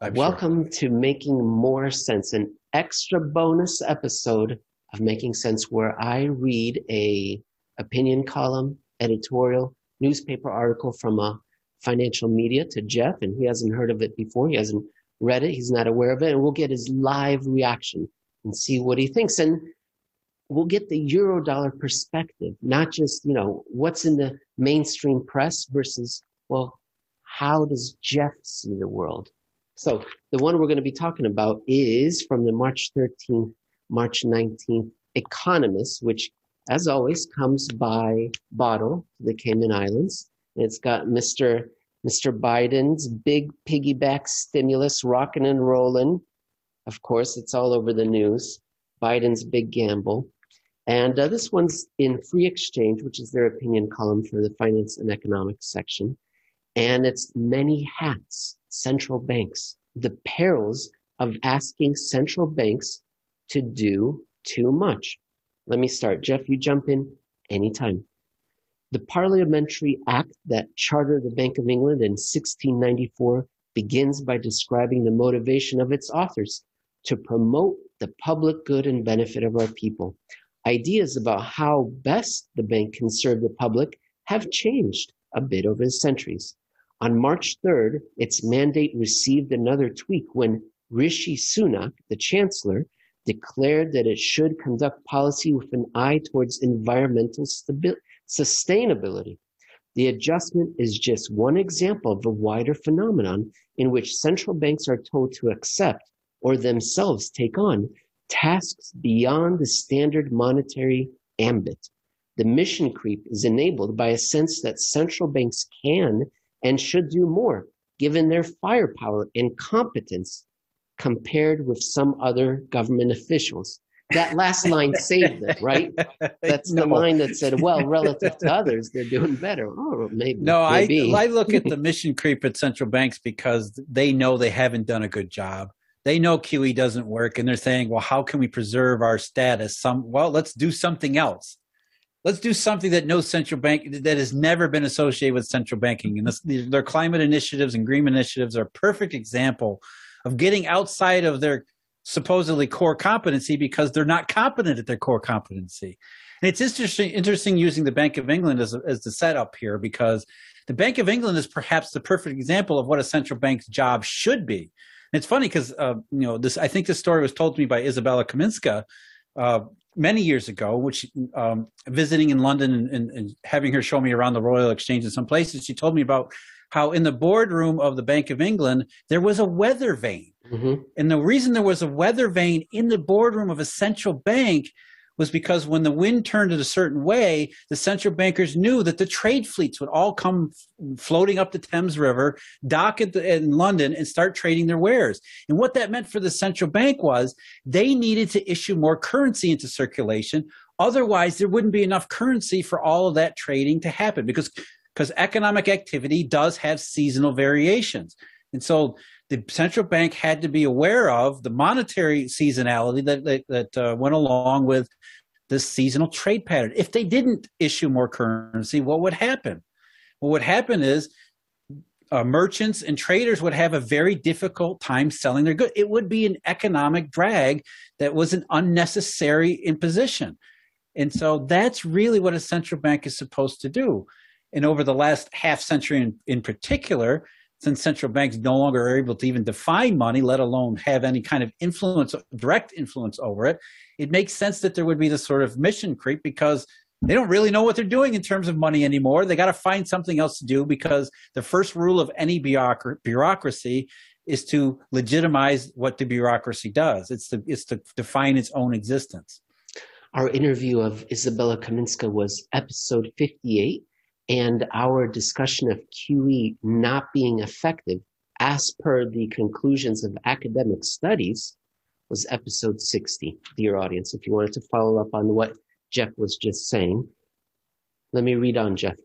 I'm Welcome sure. to Making More Sense, an extra bonus episode of Making Sense where I read a opinion column, editorial, newspaper article from a financial media to Jeff, and he hasn't heard of it before. He hasn't read it. He's not aware of it, and we'll get his live reaction and see what he thinks. And we'll get the Eurodollar perspective, not just, you know, what's in the mainstream press versus, well, how does Jeff see the world? So the one we're going to be talking about is from the March 13th, March 19th Economist, which as always comes by bottle to the Cayman Islands. And it's got Mr. Mr. Biden's big piggyback stimulus rocking and rolling. Of course, it's all over the news. Biden's big gamble. And uh, this one's in Free Exchange, which is their opinion column for the finance and economics section. And it's many hats, central banks, the perils of asking central banks to do too much. Let me start. Jeff, you jump in anytime. The Parliamentary Act that chartered the Bank of England in 1694 begins by describing the motivation of its authors to promote the public good and benefit of our people. Ideas about how best the bank can serve the public have changed a bit over the centuries. On March 3rd, its mandate received another tweak when Rishi Sunak, the chancellor, declared that it should conduct policy with an eye towards environmental stability sustainability. The adjustment is just one example of a wider phenomenon in which central banks are told to accept or themselves take on tasks beyond the standard monetary ambit. The mission creep is enabled by a sense that central banks can and should do more, given their firepower and competence compared with some other government officials that last line saved it, right? That's the line that said, well, relative to others, they're doing better. Oh, maybe. No, I. I look at the mission creep at central banks because they know they haven't done a good job. They know QE doesn't work, and they're saying, "Well, how can we preserve our status? Some well, let's do something else. Let's do something that no central bank that has never been associated with central banking." And this, their climate initiatives and green initiatives are a perfect example of getting outside of their supposedly core competency because they're not competent at their core competency. And it's interesting, interesting using the Bank of England as, as the setup here because the Bank of England is perhaps the perfect example of what a central bank's job should be. And it's funny because uh, you know this. I think this story was told to me by Izabella Kaminska uh, many years ago, which um, visiting in London and, and, and having her show me around the Royal Exchange in some places. She told me about how in the boardroom of the Bank of England there was a weather vane. Mhm. And the reason there was a weather vane in the boardroom of a central bank was because when the wind turned in a certain way, the central bankers knew that the trade fleets would all come floating up the Thames River, dock the, in London, and start trading their wares. And what that meant for the central bank was they needed to issue more currency into circulation. Otherwise, there wouldn't be enough currency for all of that trading to happen because because economic activity does have seasonal variations. And so the central bank had to be aware of the monetary seasonality that that, that uh, went along with this seasonal trade pattern. If they didn't issue more currency, what would happen? Well, What would happen is uh, merchants and traders would have a very difficult time selling their goods. It would be an economic drag that was an unnecessary imposition. And so that's really what a central bank is supposed to do. And over the last half century in, in particular, since central banks no longer are able to even define money, let alone have any kind of influence, direct influence over it, it makes sense that there would be this sort of mission creep because they don't really know what they're doing in terms of money anymore. They got to find something else to do because the first rule of any bureaucracy is to legitimize what the bureaucracy does. It's to it's to define its own existence. Our interview of Izabella Kaminska was episode 58, and our discussion of QE not being effective as per the conclusions of academic studies was episode 60. Dear audience, if you wanted to follow up on what Jeff was just saying, let me read on, Jeff.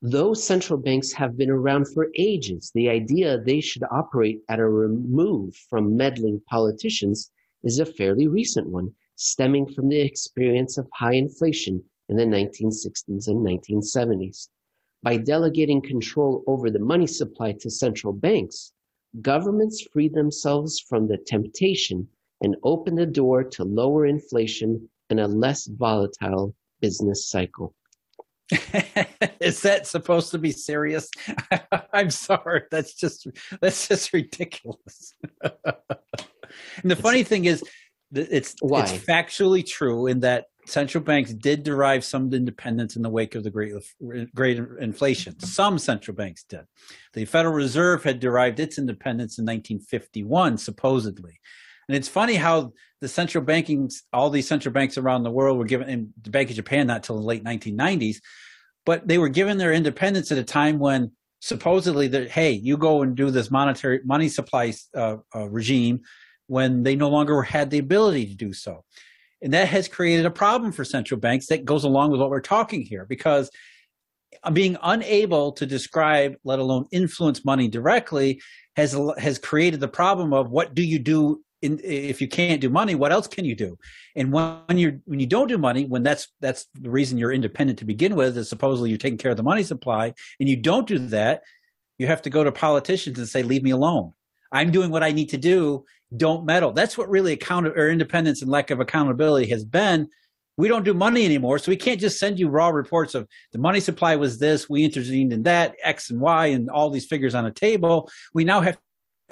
Though central banks have been around for ages, the idea they should operate at a remove from meddling politicians is a fairly recent one, stemming from the experience of high inflation in the 1960s and 1970s. By delegating control over the money supply to central banks, governments freed themselves from the temptation and opened the door to lower inflation and a less volatile business cycle. Is that supposed to be serious? I'm sorry. That's just that's just ridiculous. and the funny thing is, it's Why? it's factually true in that central banks did derive some independence in the wake of the great great inflation. Some central banks did. The Federal Reserve had derived its independence in 1951, supposedly. And it's funny how the central banking, all these central banks around the world were given, in the Bank of Japan not till the late 1990s, but they were given their independence at a time when supposedly that hey, you go and do this monetary money supply uh, uh, regime when they no longer had the ability to do so. And that has created a problem for central banks that goes along with what we're talking here because uh, being unable to describe, let alone influence money directly, has has created the problem of what do you do in, if you can't do money, what else can you do? And when you when you don't do money, when that's that's the reason you're independent to begin with, is supposedly you're taking care of the money supply, and you don't do that, you have to go to politicians and say, "Leave me alone. I'm doing what I need to do. Don't meddle." That's what really account or independence and lack of accountability has been. We don't do money anymore, so we can't just send you raw reports of the money supply was this, we intervened in that, X and Y, and all these figures on a table. We now have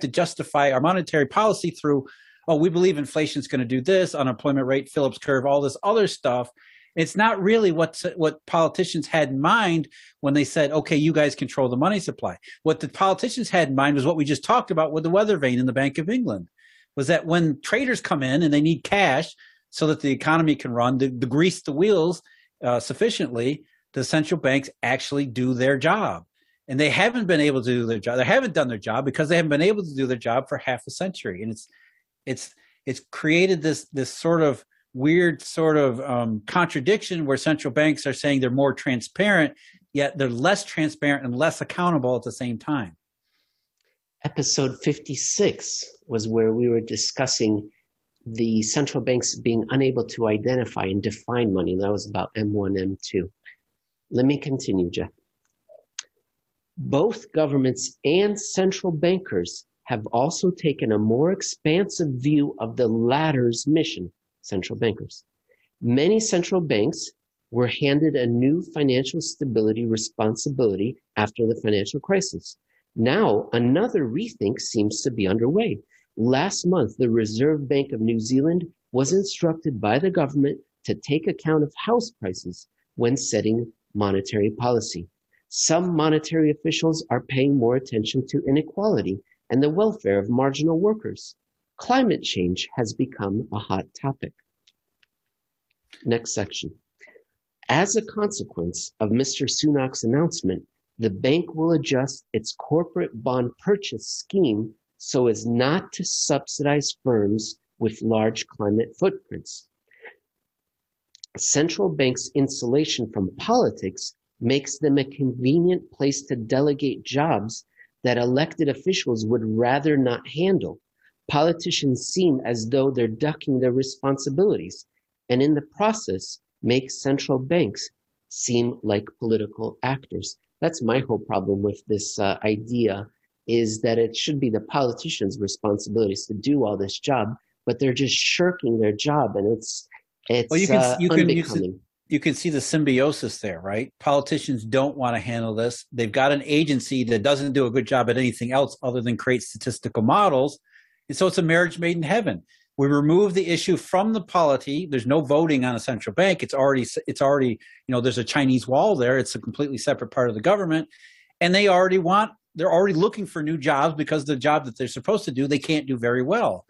to justify our monetary policy through, oh, we believe inflation is going to do this, unemployment rate, Phillips curve, all this other stuff. It's not really what what politicians had in mind when they said, "Okay, you guys control the money supply." What the politicians had in mind was what we just talked about with the weather vane in the Bank of England, was that when traders come in and they need cash so that the economy can run, to, to grease the wheels uh, sufficiently, the central banks actually do their job and they haven't been able to do their job. They haven't done their job because they haven't been able to do their job for half a century, and it's it's it's created this this sort of weird sort of um, contradiction where central banks are saying they're more transparent, yet they're less transparent and less accountable at the same time. Episode 56 was where we were discussing the central banks being unable to identify and define money. That was about M1, M2. Let me continue, Jeff. Both governments and central bankers have also taken a more expansive view of the latter's mission, central bankers. Many central banks were handed a new financial stability responsibility after the financial crisis. Now, another rethink seems to be underway. Last month, the Reserve Bank of New Zealand was instructed by the government to take account of house prices when setting monetary policy. Some monetary officials are paying more attention to inequality and the welfare of marginal workers. Climate change has become a hot topic. Next section. As a consequence of Mr. Sunak's announcement, the bank will adjust its corporate bond purchase scheme so as not to subsidize firms with large climate footprints. Central banks' insulation from politics makes them a convenient place to delegate jobs that elected officials would rather not handle. Politicians seem as though they're ducking their responsibilities, and in the process, make central banks seem like political actors. That's my whole problem with this uh, idea is that it should be the politicians' responsibilities to do all this job, but they're just shirking their job, and it's it's well, you can, uh, you can, you can see the symbiosis there, right? Politicians don't want to handle this. They've got an agency that doesn't do a good job at anything else other than create statistical models. And so it's a marriage made in heaven. We remove the issue from the polity. There's no voting on a central bank. It's already, it's already, you know, there's a Chinese wall there. It's a completely separate part of the government. And they already want, they're already looking for new jobs because the job that they're supposed to do, they can't do very well.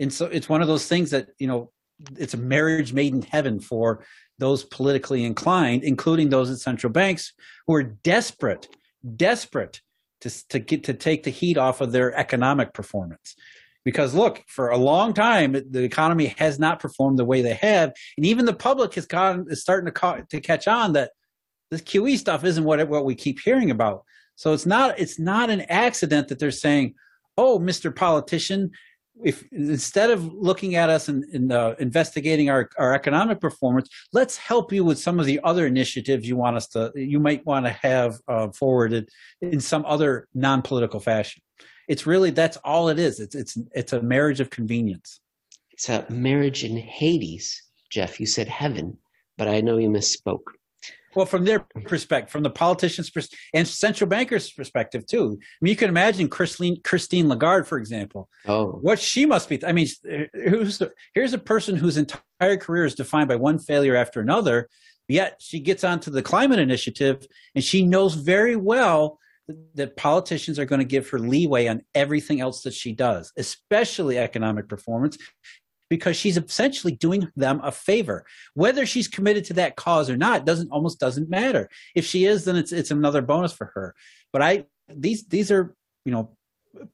And so it's one of those things that, you know, it's a marriage made in heaven for those politically inclined, including those at central banks who are desperate, desperate to, to get to take the heat off of their economic performance. Because look, for a long time, the economy has not performed the way they have, and even the public has gotten is starting to ca- to catch on that this QE stuff isn't what what we keep hearing about. So it's not it's not an accident that they're saying, "Oh, Mr. Politician, if instead of looking at us and, and uh, investigating our, our economic performance, let's help you with some of the other initiatives you want us to, you might want to have uh, forwarded in some other non-political fashion. It's really that's all it is. It's it's it's a marriage of convenience. It's a marriage in Hades, Jeff. You said heaven, but I know you misspoke. Well, from their perspective, from the politicians' pers- and central bankers' perspective too. I mean, you can imagine Christine, Christine Lagarde, for example. Oh, What she must be. I mean, who's the, here's a person whose entire career is defined by one failure after another. Yet she gets onto the climate initiative, and she knows very well that politicians are going to give her leeway on everything else that she does, especially economic performance, because she's essentially doing them a favor. Whether she's committed to that cause or not doesn't almost doesn't matter. If she is, then it's it's another bonus for her. But I these these are you know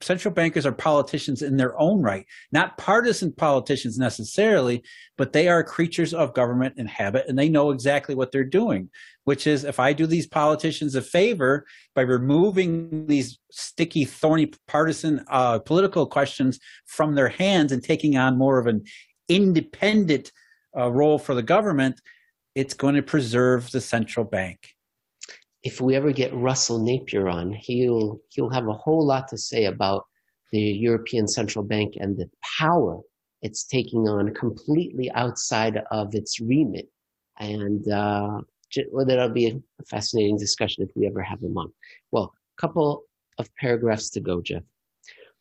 central bankers are politicians in their own right, not partisan politicians necessarily, but they are creatures of government and habit, and they know exactly what they're doing. Which is, if I do these politicians a favor by removing these sticky, thorny partisan uh, political questions from their hands and taking on more of an independent uh, role for the government, it's going to preserve the central bank if we ever get Russell Napier on, he'll he'll have a whole lot to say about the European Central Bank and the power it's taking on completely outside of its remit. And uh, well, that'll be a fascinating discussion if we ever have him on. Well, a couple of paragraphs to go, Jeff.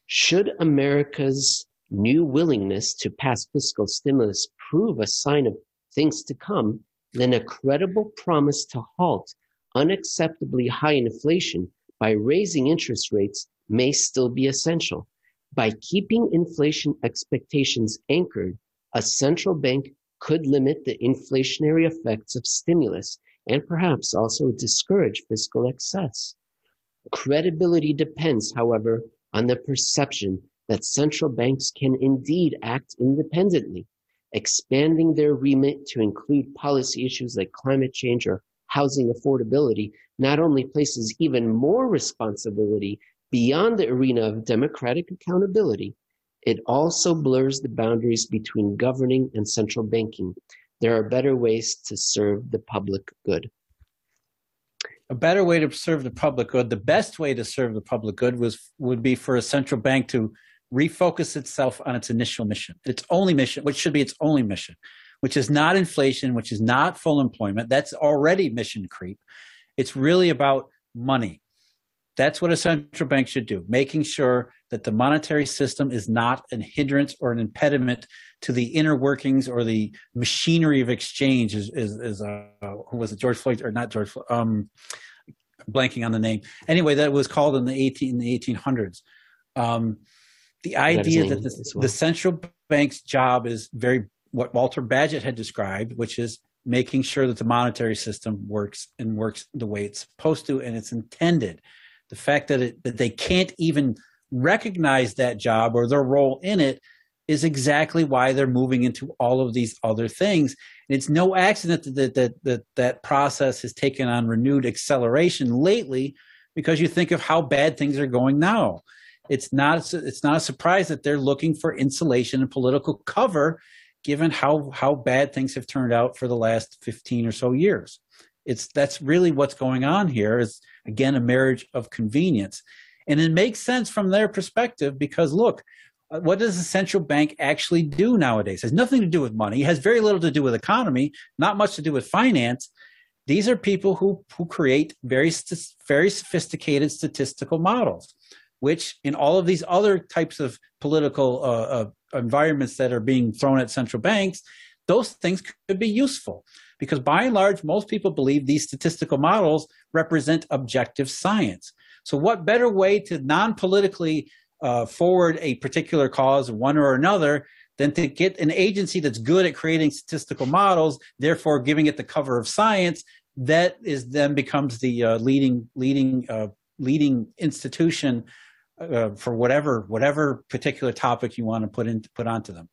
Should America's new willingness to pass fiscal stimulus prove a sign of things to come, then a credible promise to halt unacceptably high inflation by raising interest rates may still be essential. By keeping inflation expectations anchored, a central bank could limit the inflationary effects of stimulus and perhaps also discourage fiscal excess. Credibility depends, however, on the perception that central banks can indeed act independently, expanding their remit to include policy issues like climate change or housing affordability not only places even more responsibility beyond the arena of democratic accountability, it also blurs the boundaries between governing and central banking. There are better ways to serve the public good. A better way to serve the public good, the best way to serve the public good was would be for a central bank to refocus itself on its initial mission, its only mission, which should be its only mission, which is not inflation, which is not full employment. That's already mission creep. It's really about money. That's what a central bank should do, making sure that the monetary system is not a hindrance or an impediment to the inner workings or the machinery of exchange. Is is, is uh, who was it? George Floyd or not George? Floyd, um, blanking on the name. Anyway, that was called in the eighteen in the eighteen hundreds. Um, the idea that the, well. the central bank's job is very what Walter Bagehot had described, which is making sure that the monetary system works and works the way it's supposed to and it's intended. The fact that it that they can't even recognize that job or their role in it is exactly why they're moving into all of these other things. And it's no accident that that, that that that process has taken on renewed acceleration lately because you think of how bad things are going now. It's not it's not a surprise that they're looking for insulation and political cover given how how bad things have turned out for the last 15 or so years. It's that's really what's going on here is again a marriage of convenience. And it makes sense from their perspective because look uh, what does the central bank actually do nowadays? It has nothing to do with money. It has very little to do with economy not much to do with finance. These are people who who create very very sophisticated statistical models which in all of these other types of political uh, uh, environments that are being thrown at central banks, those things could be useful because by and large, most people believe these statistical models represent objective science. So, what better way to non politically uh, forward a particular cause, one or another, than to get an agency that's good at creating statistical models, therefore giving it the cover of science? That is then becomes the uh, leading leading uh, leading institution uh, for whatever whatever particular topic you want to put in put onto them.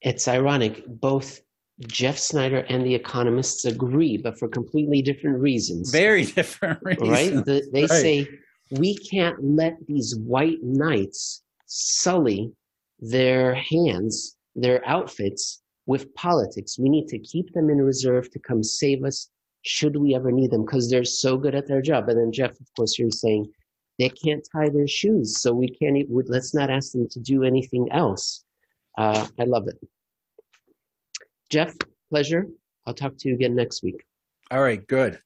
It's ironic. Both Jeff Snider and the economists agree, but for completely different reasons. Very different reasons. Right? The, they right. say we can't let these white knights sully their hands, their outfits with politics. We need to keep them in reserve to come save us should we ever need them because they're so good at their job. And then Jeff, of course, you're saying they can't tie their shoes, so we can't. e- we- Let's not ask them to do anything else. Uh, I love it. Jeff, pleasure. I'll talk to you again next week. All right, good.